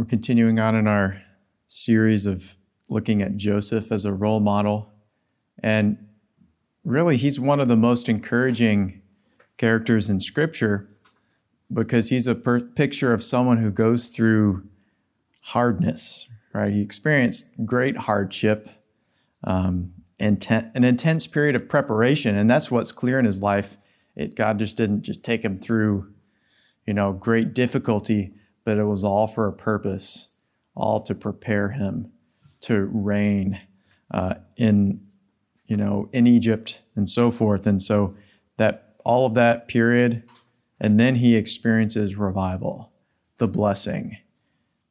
We're continuing on in our series of looking at Joseph as a role model. And really, he's one of the most encouraging characters in Scripture because he's a per- picture of someone who goes through hardness, right? He experienced great hardship, um, inten- an intense period of preparation, and that's what's clear in his life. It, God just didn't just take him through, you know, great difficulty, but it was all for a purpose, all to prepare him to reign uh, in, you know, in Egypt and so forth. And so that all of that period, and then he experiences revival, the blessing.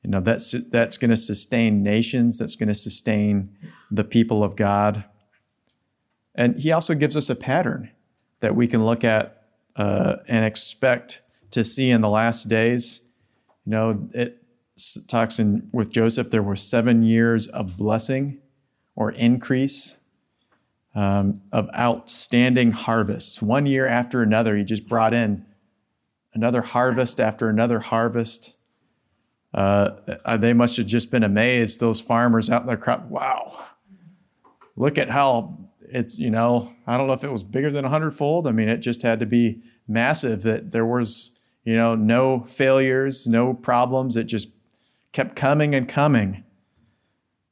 You know, that's that's going to sustain nations. That's going to sustain the people of God. And he also gives us a pattern that we can look at uh, and expect to see in the last days. You know, it talks in with Joseph, there were seven years of blessing or increase um, of outstanding harvests. One year after another, he just brought in another harvest after another harvest. Uh, they must have just been amazed, those farmers out in their crop. Wow, look at how it's, you know, I don't know if it was bigger than a hundredfold. I mean, it just had to be massive that there was you know, no failures, no problems. It just kept coming and coming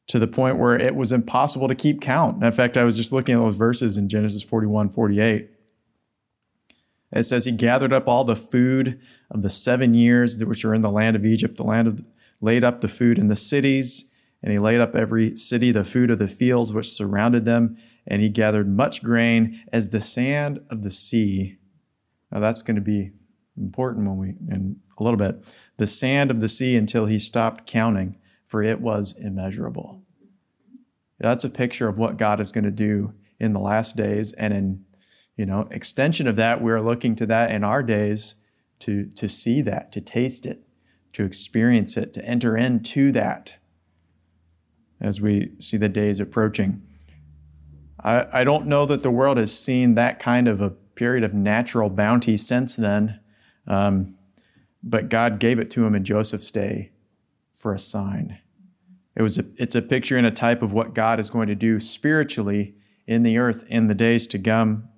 to the point where it was impossible to keep count. In fact, I was just looking at those verses in Genesis 41, 48. It says, He gathered up all the food of the seven years which are in the land of Egypt, the land of, laid up the food in the cities, and he laid up every city the food of the fields which surrounded them, and he gathered much grain as the sand of the sea. Now that's going to be important when we, in a little bit, the sand of the sea until he stopped counting, for it was immeasurable. That's a picture of what God is going to do in the last days. And in, you know, extension of that, we're looking to that in our days to, to see that, to taste it, to experience it, to enter into that as we see the days approaching. I, I don't know that the world has seen that kind of a period of natural bounty since then. Um, but God gave it to him in Joseph's day for a sign. It was a, it's a picture and a type of what God is going to do spiritually in the earth in the days to come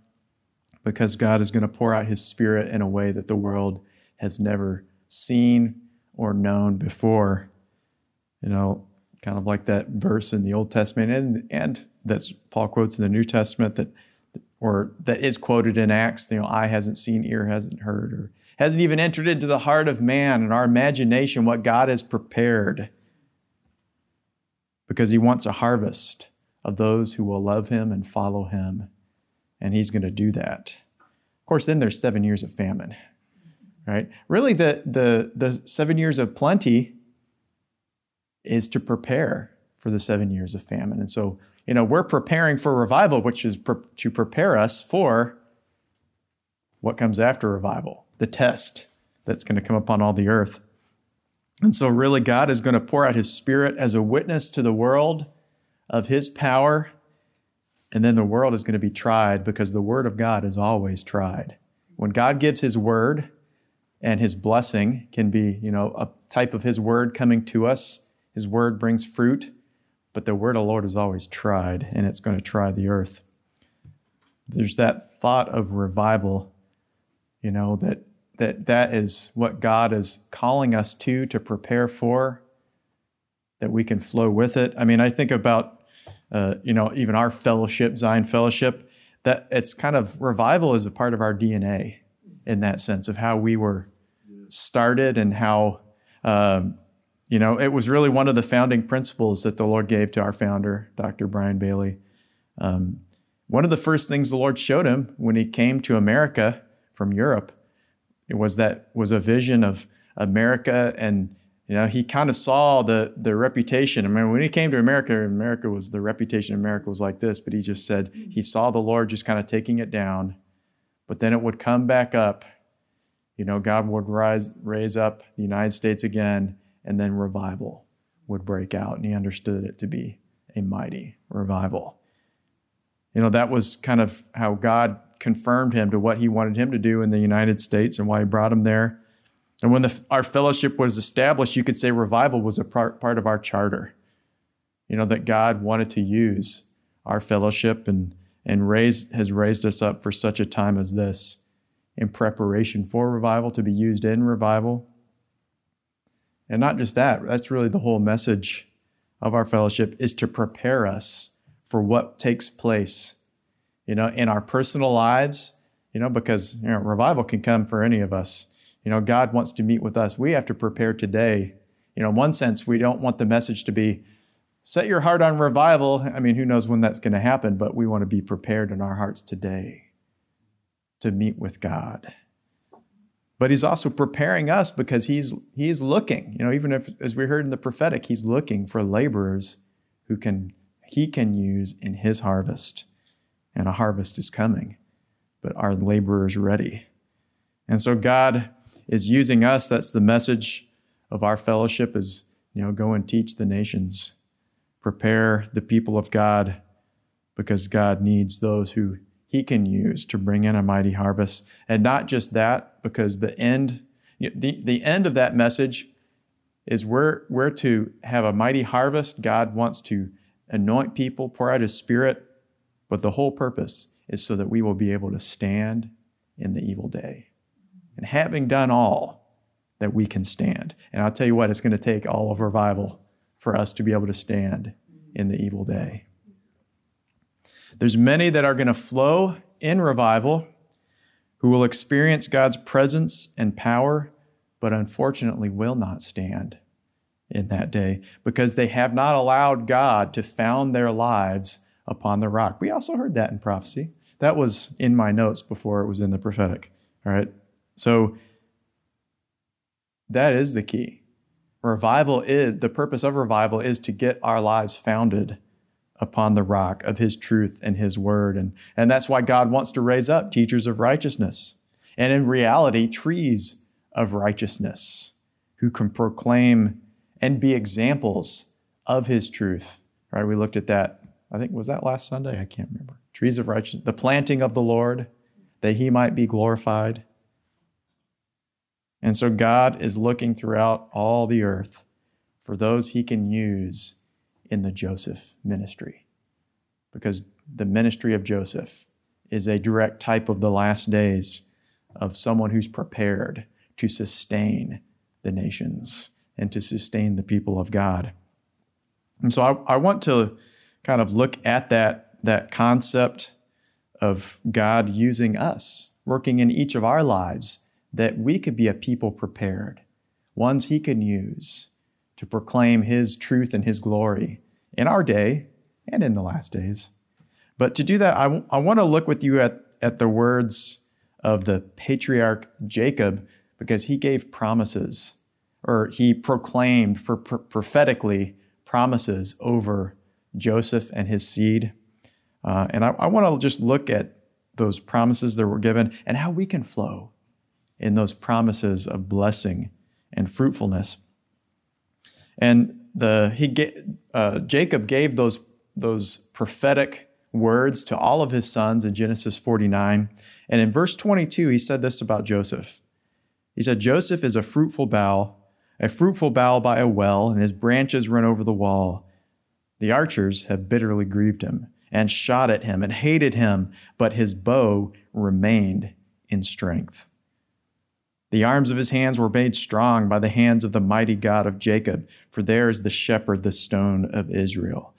because God is going to pour out his spirit in a way that the world has never seen or known before. You know, kind of like that verse in the Old Testament and, and that's Paul quotes in the New Testament that or that is quoted in Acts, you know, eye hasn't seen, ear hasn't heard, or hasn't even entered into the heart of man and our imagination what God has prepared. Because he wants a harvest of those who will love him and follow him. And he's going to do that. Of course, then there's seven years of famine, right? Really, the, the, the seven years of plenty is to prepare for the seven years of famine. And so, you know, we're preparing for revival, which is pre- to prepare us for what comes after revival the test that's going to come upon all the earth. And so, really, God is going to pour out His Spirit as a witness to the world of His power. And then the world is going to be tried because the Word of God is always tried. When God gives His Word, and His blessing can be, you know, a type of His Word coming to us. His Word brings fruit, but the Word of the Lord is always tried, and it's going to try the earth. There's that thought of revival, you know, that that that is what God is calling us to to prepare for that we can flow with it. I mean, I think about uh, you know even our fellowship, Zion Fellowship, that it's kind of revival is a part of our DNA in that sense of how we were started and how um, you know it was really one of the founding principles that the Lord gave to our founder, Dr. Brian Bailey. Um, one of the first things the Lord showed him when he came to America from Europe it was that was a vision of America, and you know he kind of saw the the reputation. I mean, when he came to America, America was the reputation of America was like this, but he just said he saw the Lord just kind of taking it down, but then it would come back up. You know, God would rise raise up the United States again, and then revival would break out, and he understood it to be a mighty revival. You know, that was kind of how God confirmed him to what he wanted him to do in the United States and why he brought him there. And when the, our fellowship was established, you could say revival was a part, part of our charter. You know, that God wanted to use our fellowship and, and raise, has raised us up for such a time as this in preparation for revival, to be used in revival. And not just that, that's really the whole message of our fellowship is to prepare us for what takes place, you know, in our personal lives, you know, because you know, revival can come for any of us. You know, God wants to meet with us. We have to prepare today. You know, in one sense, we don't want the message to be set your heart on revival. I mean, who knows when that's going to happen, but we want to be prepared in our hearts today to meet with God. But he's also preparing us because he's he's looking, you know, even if as we heard in the prophetic, he's looking for laborers who can he can use in his harvest. And a harvest is coming, but our laborers ready. And so God is using us. That's the message of our fellowship is, you know, go and teach the nations. Prepare the people of God because God needs those who he can use to bring in a mighty harvest. And not just that, because the end, the, the end of that message is we're, we're to have a mighty harvest. God wants to anoint people, pour out his spirit, but the whole purpose is so that we will be able to stand in the evil day. And having done all, that we can stand. And I'll tell you what, it's going to take all of revival for us to be able to stand in the evil day. There's many that are going to flow in revival who will experience God's presence and power, but unfortunately will not stand in that day because they have not allowed God to found their lives upon the rock. We also heard that in prophecy. That was in my notes before it was in the prophetic. All right. So that is the key. Revival is the purpose of revival is to get our lives founded upon the rock of his truth and his word. And, and that's why God wants to raise up teachers of righteousness. And in reality, trees of righteousness who can proclaim and be examples of his truth. Right? We looked at that. I think was that last Sunday? I can't remember. Trees of righteousness, the planting of the Lord, that he might be glorified. And so God is looking throughout all the earth for those he can use in the Joseph ministry. Because the ministry of Joseph is a direct type of the last days of someone who's prepared to sustain the nations and to sustain the people of God. And so I, I want to kind of look at that, that concept of God using us, working in each of our lives, that we could be a people prepared, ones He can use to proclaim His truth and His glory in our day and in the last days. But to do that, I, w- I want to look with you at, at the words of the patriarch Jacob because he gave promises or he proclaimed pro- prophetically promises over Joseph and his seed. Uh, and I, I want to just look at those promises that were given and how we can flow in those promises of blessing and fruitfulness. And the he uh, Jacob gave those those prophetic words to all of his sons in Genesis 49. And in verse 22, he said this about Joseph. He said, Joseph is a fruitful bough, a fruitful bough by a well, and his branches run over the wall. The archers have bitterly grieved him and shot at him and hated him, but his bow remained in strength. The arms of his hands were made strong by the hands of the mighty God of Jacob, for there is the shepherd, the stone of Israel.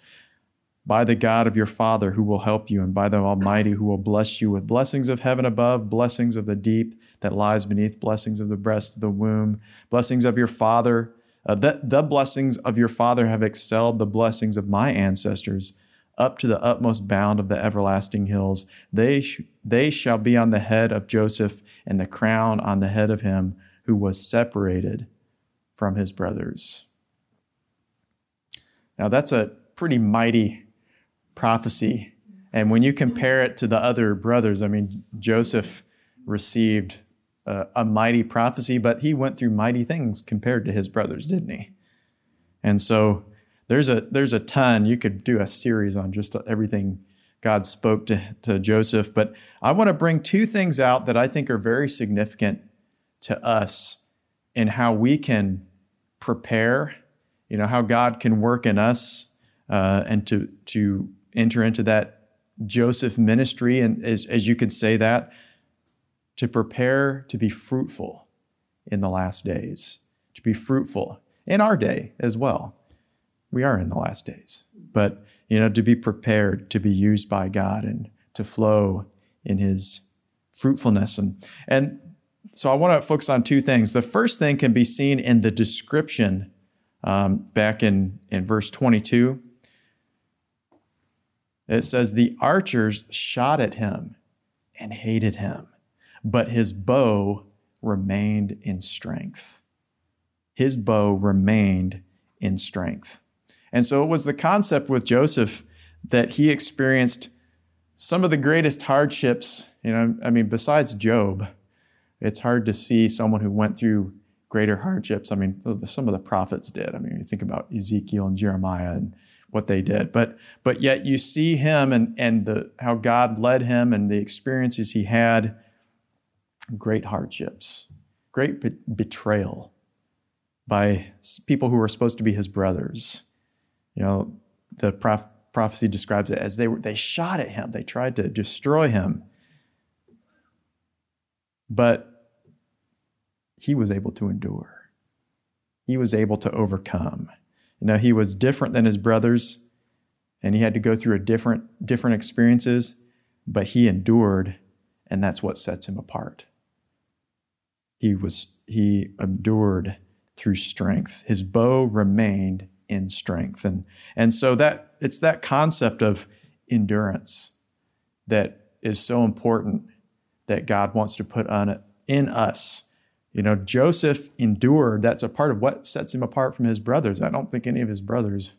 By the God of your father who will help you, and by the Almighty who will bless you with blessings of heaven above, blessings of the deep that lies beneath, blessings of the breast of the womb, blessings of your father. Uh, the, blessings of your father have excelled the blessings of my ancestors up to the utmost bound of the everlasting hills. They, sh- they shall be on the head of Joseph, and the crown on the head of him who was separated from his brothers. Now, that's a pretty mighty prophecy. And when you compare it to the other brothers, I mean, Joseph received a, a mighty prophecy, but he went through mighty things compared to his brothers, didn't he? And so there's a there's a ton. You could do a series on just everything God spoke to, to Joseph, but I want to bring two things out that I think are very significant to us in how we can prepare, you know, how God can work in us uh, and to, to enter into that Joseph ministry, and as, as you could say that, to prepare to be fruitful in the last days, to be fruitful in our day as well. We are in the last days, but you know, to be prepared to be used by God and to flow in His fruitfulness. And, and so I want to focus on two things. The first thing can be seen in the description um, back in, in verse 22. It says, The archers shot at him and hated him, but his bow remained in strength. His bow remained in strength. And so it was the concept with Joseph that he experienced some of the greatest hardships. You know, I mean, besides Job, it's hard to see someone who went through greater hardships. I mean, some of the prophets did. I mean, you think about Ezekiel and Jeremiah and what they did, but but yet you see him and and the how God led him and the experiences he had. Great hardships, great be- betrayal by people who were supposed to be his brothers. You know, the prof- prophecy describes it as they were, they shot at him, they tried to destroy him. But he was able to endure. He was able to overcome. Know, he was different than his brothers, and he had to go through a different different experiences, but he endured, and that's what sets him apart. He was he endured through strength. His bow remained in strength. And, and so that it's that concept of endurance that is so important that God wants to put on in us. You know, Joseph endured. That's a part of what sets him apart from his brothers. I don't think any of his brothers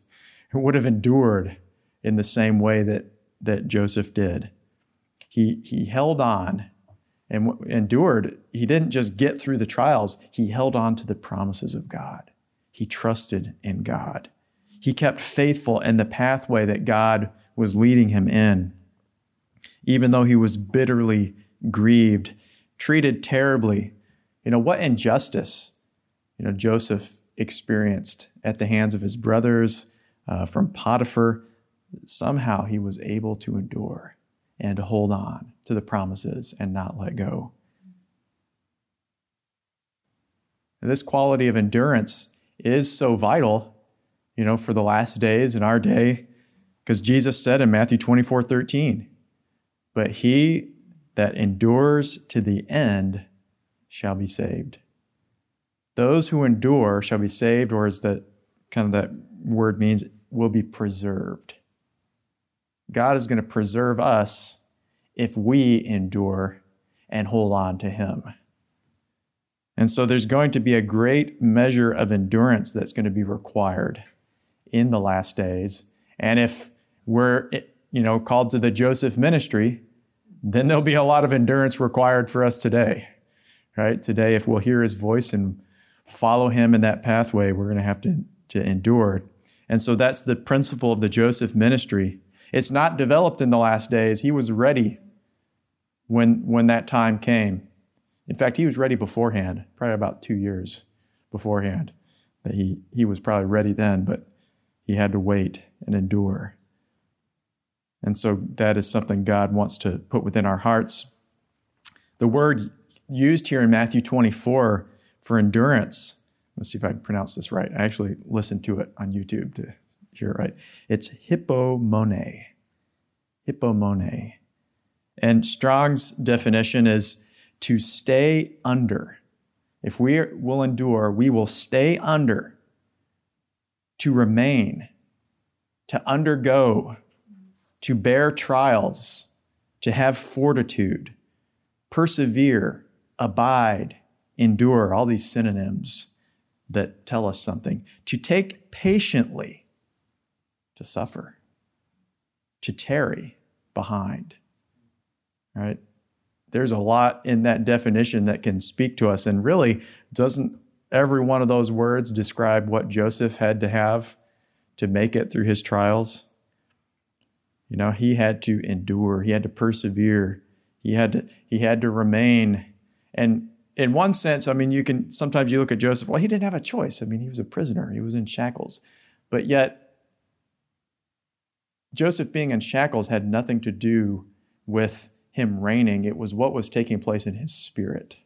would have endured in the same way that, that Joseph did. He, he held on and endured. He didn't just get through the trials, he held on to the promises of God he trusted in God. He kept faithful in the pathway that God was leading him in. Even though he was bitterly grieved, treated terribly. You know, what injustice, you know, Joseph experienced at the hands of his brothers, uh, from Potiphar. Somehow he was able to endure and to hold on to the promises and not let go. And this quality of endurance is so vital, you know, for the last days in our day, because Jesus said in Matthew 24 13, but he that endures to the end shall be saved. Those who endure shall be saved, or as that kind of that word means, will be preserved. God is going to preserve us if we endure and hold on to him. And so there's going to be a great measure of endurance that's going to be required in the last days. And if we're, you know, called to the Joseph ministry, then there'll be a lot of endurance required for us today. Right? Today, if we'll hear his voice and follow him in that pathway, we're going to have to, to endure. And so that's the principle of the Joseph ministry. It's not developed in the last days. He was ready when, when that time came. In fact, he was ready beforehand, probably about two years beforehand. That he, he was probably ready then, but he had to wait and endure. And so that is something God wants to put within our hearts. The word used here in Matthew 24 for endurance, let's see if I can pronounce this right. I actually listened to it on YouTube to it right. It's hippomone. Hippomone. And Strong's definition is to stay under. If we will endure, we will stay under, to remain, to undergo, to bear trials, to have fortitude, persevere, abide, endure, all these synonyms that tell us something, to take patiently, to suffer, to tarry behind. Right? there's a lot in that definition that can speak to us. And really, doesn't every one of those words describe what Joseph had to have to make it through his trials? You know, he had to endure, he had to persevere, he had to, he had to remain. And in one sense, I mean, you can sometimes you look at Joseph, well, he didn't have a choice. I mean, he was a prisoner, he was in shackles. But yet, Joseph being in shackles had nothing to do with him reigning. It was what was taking place in his spirit.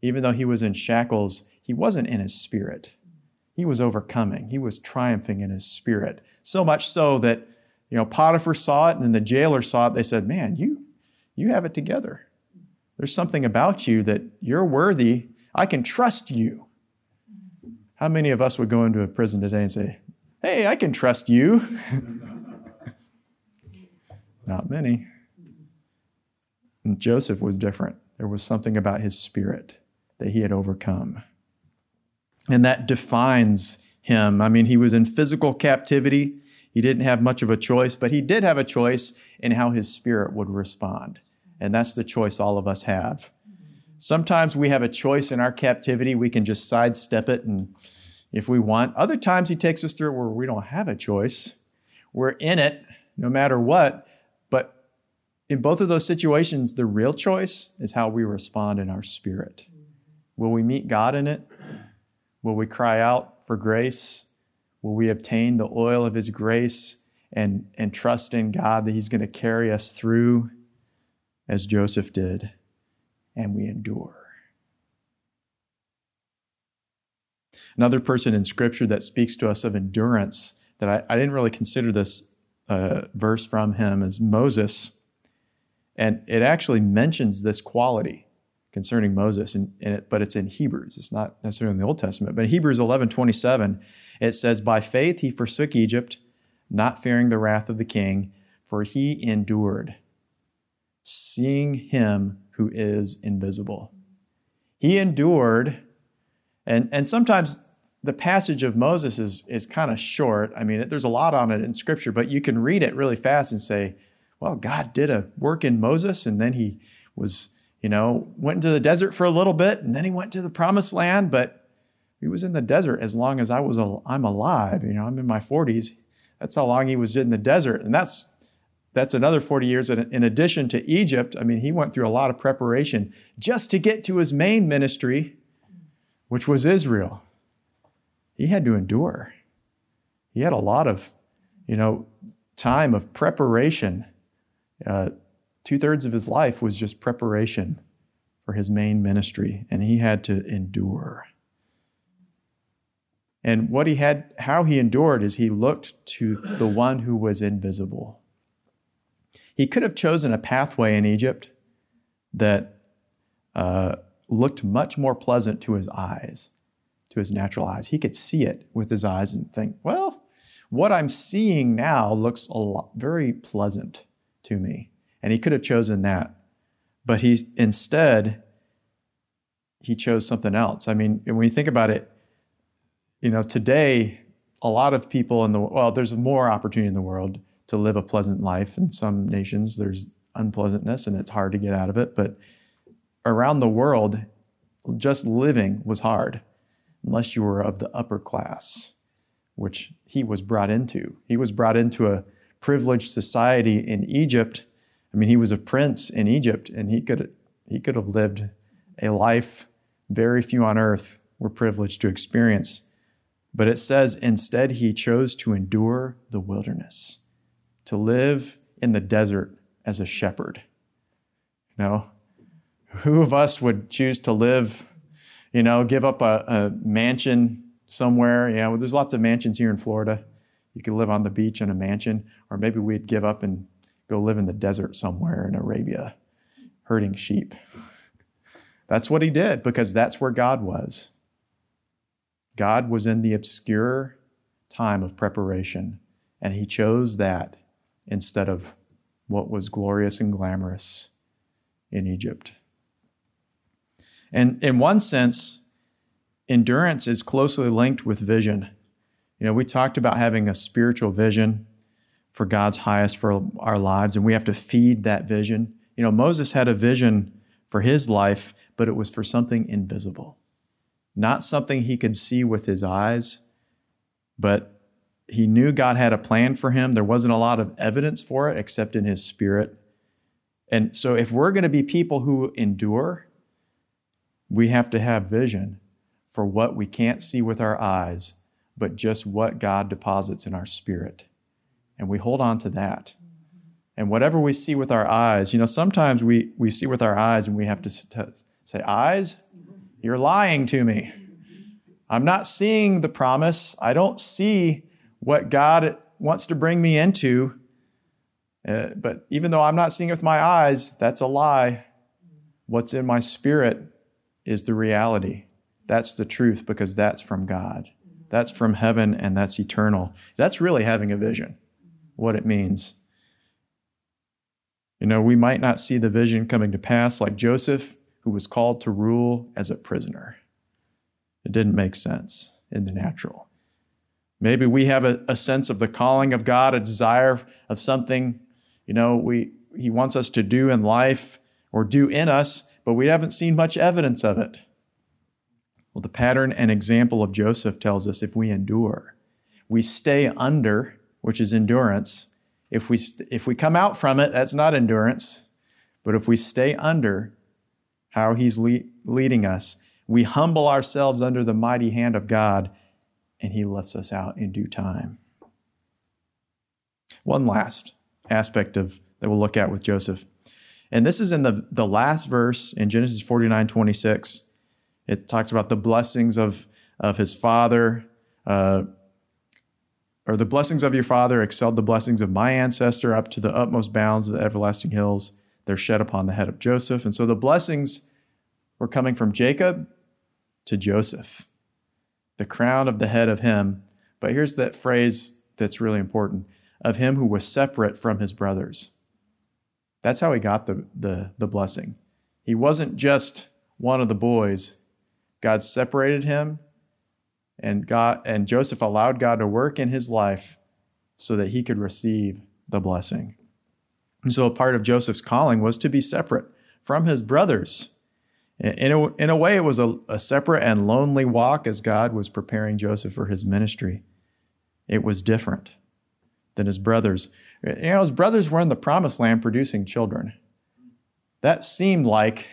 Even though he was in shackles, he wasn't in his spirit. He was overcoming. He was triumphing in his spirit. So much so that, you know, Potiphar saw it and then the jailer saw it. They said, Man, you, you have it together. There's something about you that you're worthy. I can trust you. How many of us would go into a prison today and say, Hey, I can trust you? Not many. And Joseph was different. There was something about his spirit that he had overcome. And that defines him. I mean, he was in physical captivity. He didn't have much of a choice, but he did have a choice in how his spirit would respond. And that's the choice all of us have. Sometimes we have a choice in our captivity. We can just sidestep it and if we want. Other times he takes us through where we don't have a choice. We're in it no matter what. But in both of those situations, the real choice is how we respond in our spirit. Will we meet God in it? Will we cry out for grace? Will we obtain the oil of His grace and, and trust in God that He's going to carry us through as Joseph did? And we endure. Another person in Scripture that speaks to us of endurance that I, I didn't really consider this uh, verse from him is Moses. And it actually mentions this quality concerning Moses, in, in it, but it's in Hebrews. It's not necessarily in the Old Testament. But Hebrews 11 27, it says, By faith he forsook Egypt, not fearing the wrath of the king, for he endured, seeing him who is invisible. He endured, and, and sometimes the passage of Moses is, is kind of short. I mean, there's a lot on it in Scripture, but you can read it really fast and say, well, God did a work in Moses, and then he was you know, went into the desert for a little bit and then he went to the promised land, but he was in the desert as long as I was I'm alive. You know, I'm in my 40s. That's how long he was in the desert. And that's that's another 40 years in addition to Egypt. I mean, he went through a lot of preparation just to get to his main ministry, which was Israel. He had to endure. He had a lot of, you know, time of preparation uh, Two thirds of his life was just preparation for his main ministry, and he had to endure. And what he had, how he endured is he looked to the one who was invisible. He could have chosen a pathway in Egypt that uh, looked much more pleasant to his eyes, to his natural eyes. He could see it with his eyes and think, well, what I'm seeing now looks a lot, very pleasant to me. And he could have chosen that. But he instead, he chose something else. I mean, when you think about it, you know, today, a lot of people in the well, there's more opportunity in the world to live a pleasant life. In some nations, there's unpleasantness and it's hard to get out of it. But around the world, just living was hard unless you were of the upper class, which he was brought into. He was brought into a privileged society in Egypt I mean, he was a prince in Egypt, and he could he could have lived a life very few on earth were privileged to experience. But it says instead he chose to endure the wilderness, to live in the desert as a shepherd. You know, who of us would choose to live, you know, give up a, a mansion somewhere? You know, there's lots of mansions here in Florida. You could live on the beach in a mansion, or maybe we'd give up and go live in the desert somewhere in Arabia, herding sheep. That's what he did because that's where God was. God was in the obscure time of preparation, and he chose that instead of what was glorious and glamorous in Egypt. And in one sense, endurance is closely linked with vision. You know, we talked about having a spiritual vision for God's highest for our lives, and we have to feed that vision. You know, Moses had a vision for his life, but it was for something invisible, not something he could see with his eyes, but he knew God had a plan for him. There wasn't a lot of evidence for it except in his spirit. And so, if we're going to be people who endure, We have to have vision for what we can't see with our eyes, but just what God deposits in our spirit. And we hold on to that. And whatever we see with our eyes, you know, sometimes we, we see with our eyes and we have to say, Eyes, you're lying to me. I'm not seeing the promise. I don't see what God wants to bring me into. Uh, but even though I'm not seeing it with my eyes, that's a lie. What's in my spirit is the reality. That's the truth because that's from God. That's from heaven and that's eternal. That's really having a vision, what it means. You know, we might not see the vision coming to pass like Joseph, who was called to rule as a prisoner. It didn't make sense in the natural. Maybe we have a, a sense of the calling of God, a desire of something, you know, we, He wants us to do in life or do in us, but we haven't seen much evidence of it. Well, the pattern and example of Joseph tells us if we endure, we stay under, which is endurance, if we, if we come out from it, that's not endurance. But if we stay under how He's le- leading us, we humble ourselves under the mighty hand of God, and He lifts us out in due time. One last aspect of that we'll look at with Joseph. And this is in the, the last verse in Genesis 49 26. It talks about the blessings of, of his father. Uh, or the blessings of your father excelled the blessings of my ancestor up to the utmost bounds of the everlasting hills. They're shed upon the head of Joseph. And so the blessings were coming from Jacob to Joseph, the crown of the head of him. But here's that phrase that's really important of him who was separate from his brothers. That's how he got the, the, the blessing. He wasn't just one of the boys. God separated him and God and Joseph allowed God to work in his life so that he could receive the blessing. And so a part of Joseph's calling was to be separate from his brothers. In a, in a way, it was a, a separate and lonely walk as God was preparing Joseph for his ministry. It was different than his brothers. You know, his brothers were in the promised land producing children. That seemed like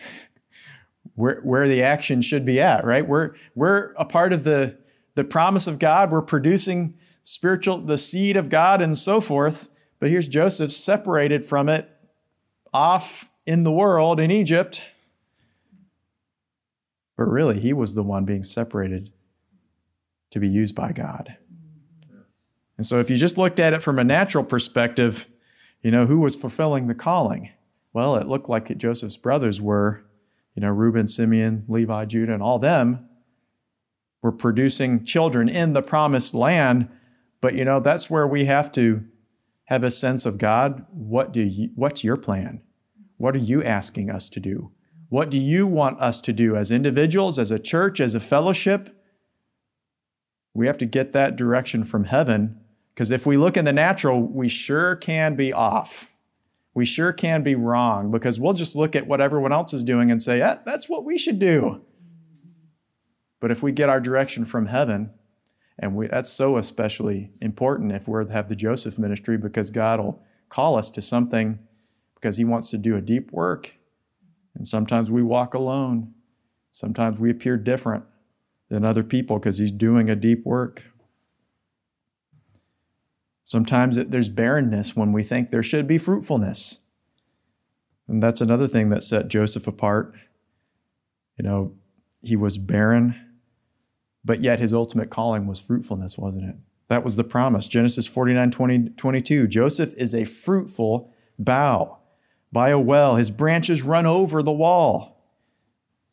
where, where the action should be at, right? We're, we're a part of the, the promise of God. We're producing spiritual, the seed of God and so forth. But here's Joseph separated from it, off in the world in Egypt. But really, he was the one being separated to be used by God. And so, if you just looked at it from a natural perspective, you know, who was fulfilling the calling? Well, it looked like Joseph's brothers were, you know, Reuben, Simeon, Levi, Judah, and all them were producing children in the promised land. But you know, that's where we have to have a sense of God. What do you, what's your plan? What are you asking us to do? What do you want us to do as individuals, as a church, as a fellowship? We have to get that direction from heaven because if we look in the natural, we sure can be off. We sure can be wrong because we'll just look at what everyone else is doing and say, yeah, that's what we should do. But if we get our direction from heaven, and we, that's so especially important if we're to have the Joseph ministry because God will call us to something because He wants to do a deep work. And sometimes we walk alone. Sometimes we appear different than other people because He's doing a deep work. Sometimes there's barrenness when we think there should be fruitfulness. And that's another thing that set Joseph apart. You know, he was barren but yet his ultimate calling was fruitfulness, wasn't it? That was the promise. Genesis 49 20, 22. Joseph is a fruitful bough by a well. His branches run over the wall.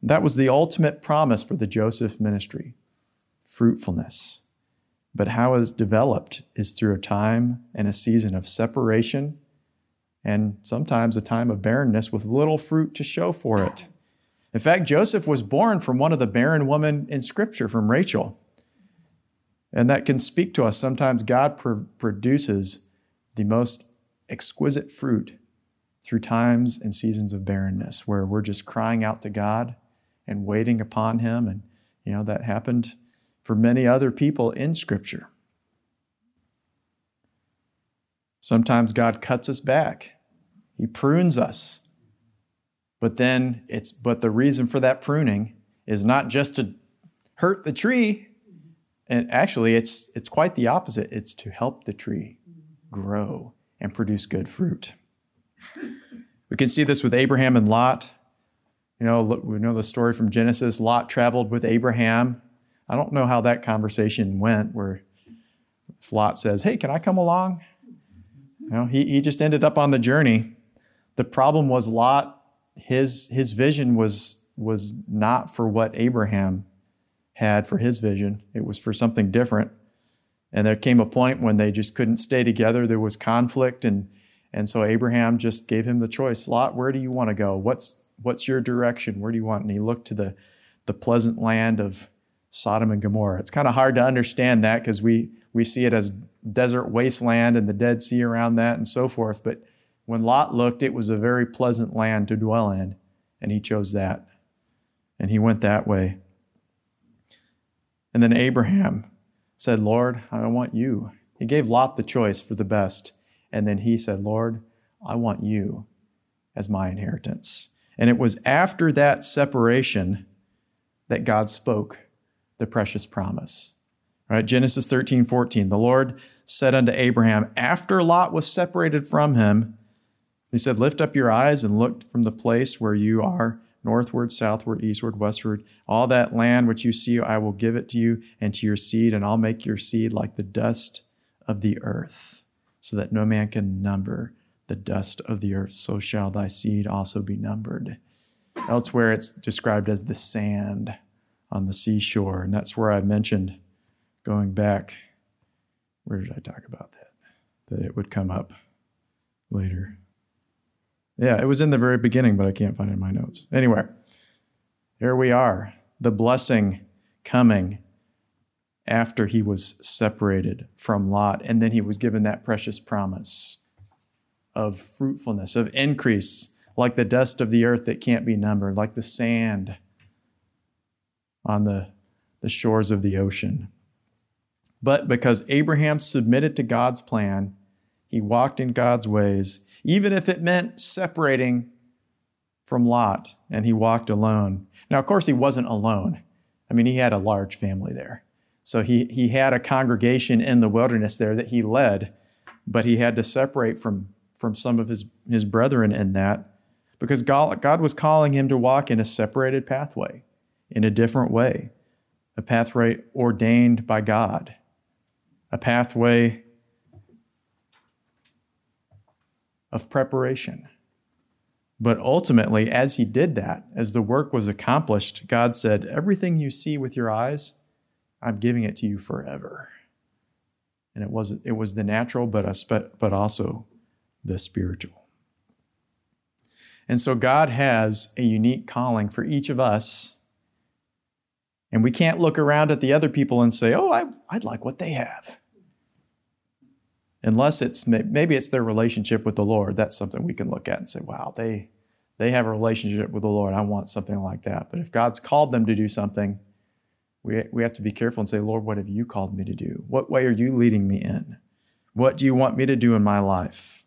That was the ultimate promise for the Joseph ministry fruitfulness. But how it's developed is through a time and a season of separation and sometimes a time of barrenness with little fruit to show for it. In fact, Joseph was born from one of the barren women in Scripture, from Rachel. And that can speak to us. Sometimes God pr- produces the most exquisite fruit through times and seasons of barrenness where we're just crying out to God and waiting upon Him. And, you know, that happened for many other people in Scripture. Sometimes God cuts us back, He prunes us but then it's, but the reason for that pruning is not just to hurt the tree. And actually, it's, it's quite the opposite. It's to help the tree grow and produce good fruit. We can see this with Abraham and Lot. You know, we know the story from Genesis. Lot traveled with Abraham. I don't know how that conversation went, where Lot says, Hey, can I come along? You know, he, he just ended up on the journey. The problem was Lot, his, his vision was, was not for what Abraham had for his vision, it was for something different. And there came a point when they just couldn't stay together. There was conflict, and, and so Abraham just gave him the choice Lot, where do you want to go? What's, what's your direction? Where do you want? And he looked to the, the pleasant land of Sodom and Gomorrah. It's kind of hard to understand that because we, we see it as desert wasteland and the Dead Sea around that and so forth. But when Lot looked, it was a very pleasant land to dwell in, and he chose that. And he went that way. And then Abraham said, Lord, I want you. He gave Lot the choice for the best. And then he said, Lord, I want you as my inheritance. And it was after that separation that God spoke the precious promise. Right? Genesis 13, 14. The Lord said unto Abraham, after Lot was separated from him, he said, Lift up your eyes and look from the place where you are northward, southward, eastward, westward. All that land which you see, I will give it to you and to your seed, and I'll make your seed like the dust of the earth, so that no man can number the dust of the earth. So shall thy seed also be numbered. Elsewhere, it's described as the sand on the seashore, and that's where I mentioned going back. Where did I talk about that? That it would come up later. Yeah, it was in the very beginning, but I can't find it in my notes. Anyway, here we are. The blessing coming after he was separated from Lot, and then he was given that precious promise of fruitfulness, of increase, like the dust of the earth that can't be numbered, like the sand on the, the shores of the ocean. But because Abraham submitted to God's plan, he walked in God's ways, even if it meant separating from Lot and he walked alone. Now, of course, he wasn't alone. I mean, he had a large family there. So he, he had a congregation in the wilderness there that he led, but he had to separate from, from some of his, his brethren in that because God, God was calling him to walk in a separated pathway, in a different way, a pathway ordained by God, a pathway of preparation. But ultimately, as he did that, as the work was accomplished, God said, Everything you see with your eyes, I'm giving it to you forever. And it was, it was the natural, but, but also the spiritual. And so God has a unique calling for each of us. And we can't look around at the other people and say, oh, I, I'd like what they have unless it's maybe it's their relationship with the Lord. That's something we can look at and say, wow, they they have a relationship with the Lord. I want something like that. But if God's called them to do something, we, we have to be careful and say, Lord, what have you called me to do? What way are you leading me in? What do you want me to do in my life?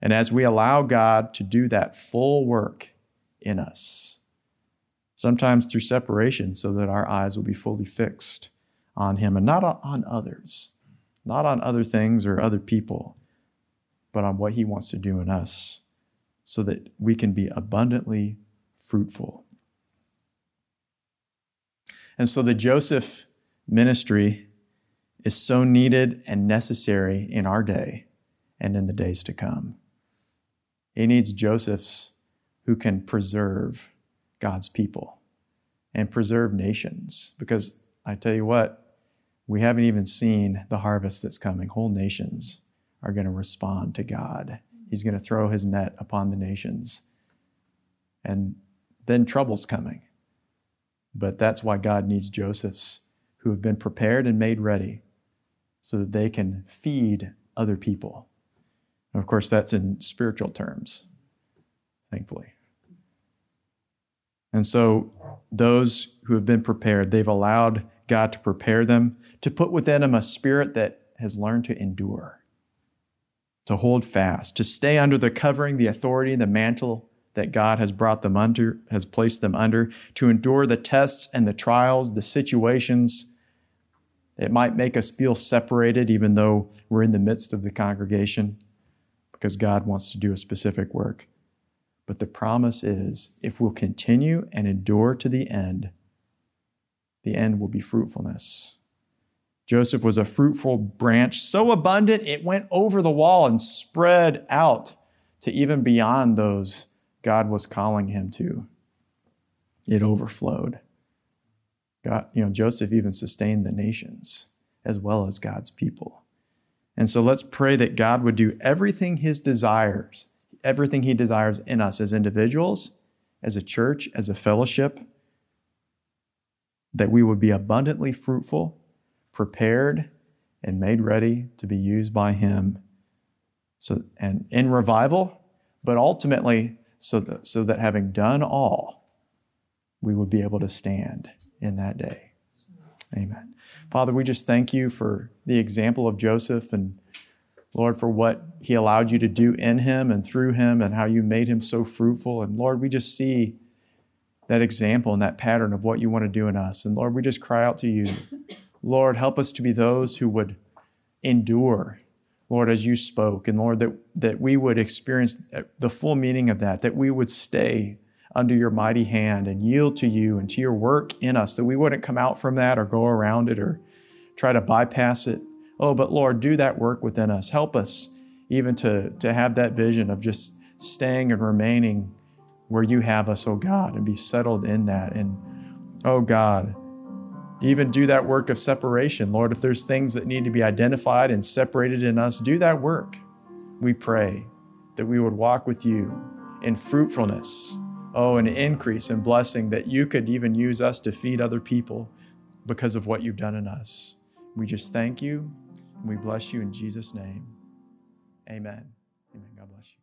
And as we allow God to do that full work in us, sometimes through separation, so that our eyes will be fully fixed on Him and not on others not on other things or other people, but on what He wants to do in us so that we can be abundantly fruitful. And so the Joseph ministry is so needed and necessary in our day and in the days to come. He needs Josephs who can preserve God's people and preserve nations. Because I tell you what, we haven't even seen the harvest that's coming. Whole nations are going to respond to God. He's going to throw his net upon the nations. And then trouble's coming. But that's why God needs Josephs who have been prepared and made ready so that they can feed other people. And of course, that's in spiritual terms, thankfully. And so, those who have been prepared, they've allowed God to prepare them, to put within them a spirit that has learned to endure, to hold fast, to stay under the covering, the authority, the mantle that God has brought them under, has placed them under, to endure the tests and the trials, the situations. It might make us feel separated, even though we're in the midst of the congregation, because God wants to do a specific work. But the promise is if we'll continue and endure to the end, the end will be fruitfulness. Joseph was a fruitful branch, so abundant it went over the wall and spread out to even beyond those God was calling him to. It overflowed. God, you know, Joseph even sustained the nations as well as God's people. And so let's pray that God would do everything his desires, everything he desires in us as individuals, as a church, as a fellowship, that we would be abundantly fruitful, prepared, and made ready to be used by him. So and in revival, but ultimately so that, so that having done all, we would be able to stand in that day. Amen. Father, we just thank you for the example of Joseph and Lord, for what he allowed you to do in him and through him and how you made him so fruitful. And Lord, we just see that example and that pattern of what you want to do in us. And Lord, we just cry out to you. Lord, help us to be those who would endure Lord, as you spoke, and Lord, that, that we would experience the full meaning of that, that we would stay under your mighty hand and yield to you and to your work in us, that we wouldn't come out from that or go around it or try to bypass it. Oh, but Lord, do that work within us. Help us even to, to have that vision of just staying and remaining where you have us, oh God, and be settled in that. And oh God, even do that work of separation. Lord, if there's things that need to be identified and separated in us, do that work. We pray that we would walk with you in fruitfulness, oh, an increase in blessing that you could even use us to feed other people because of what you've done in us. We just thank you and we bless you in Jesus' name. Amen. Amen. God bless you.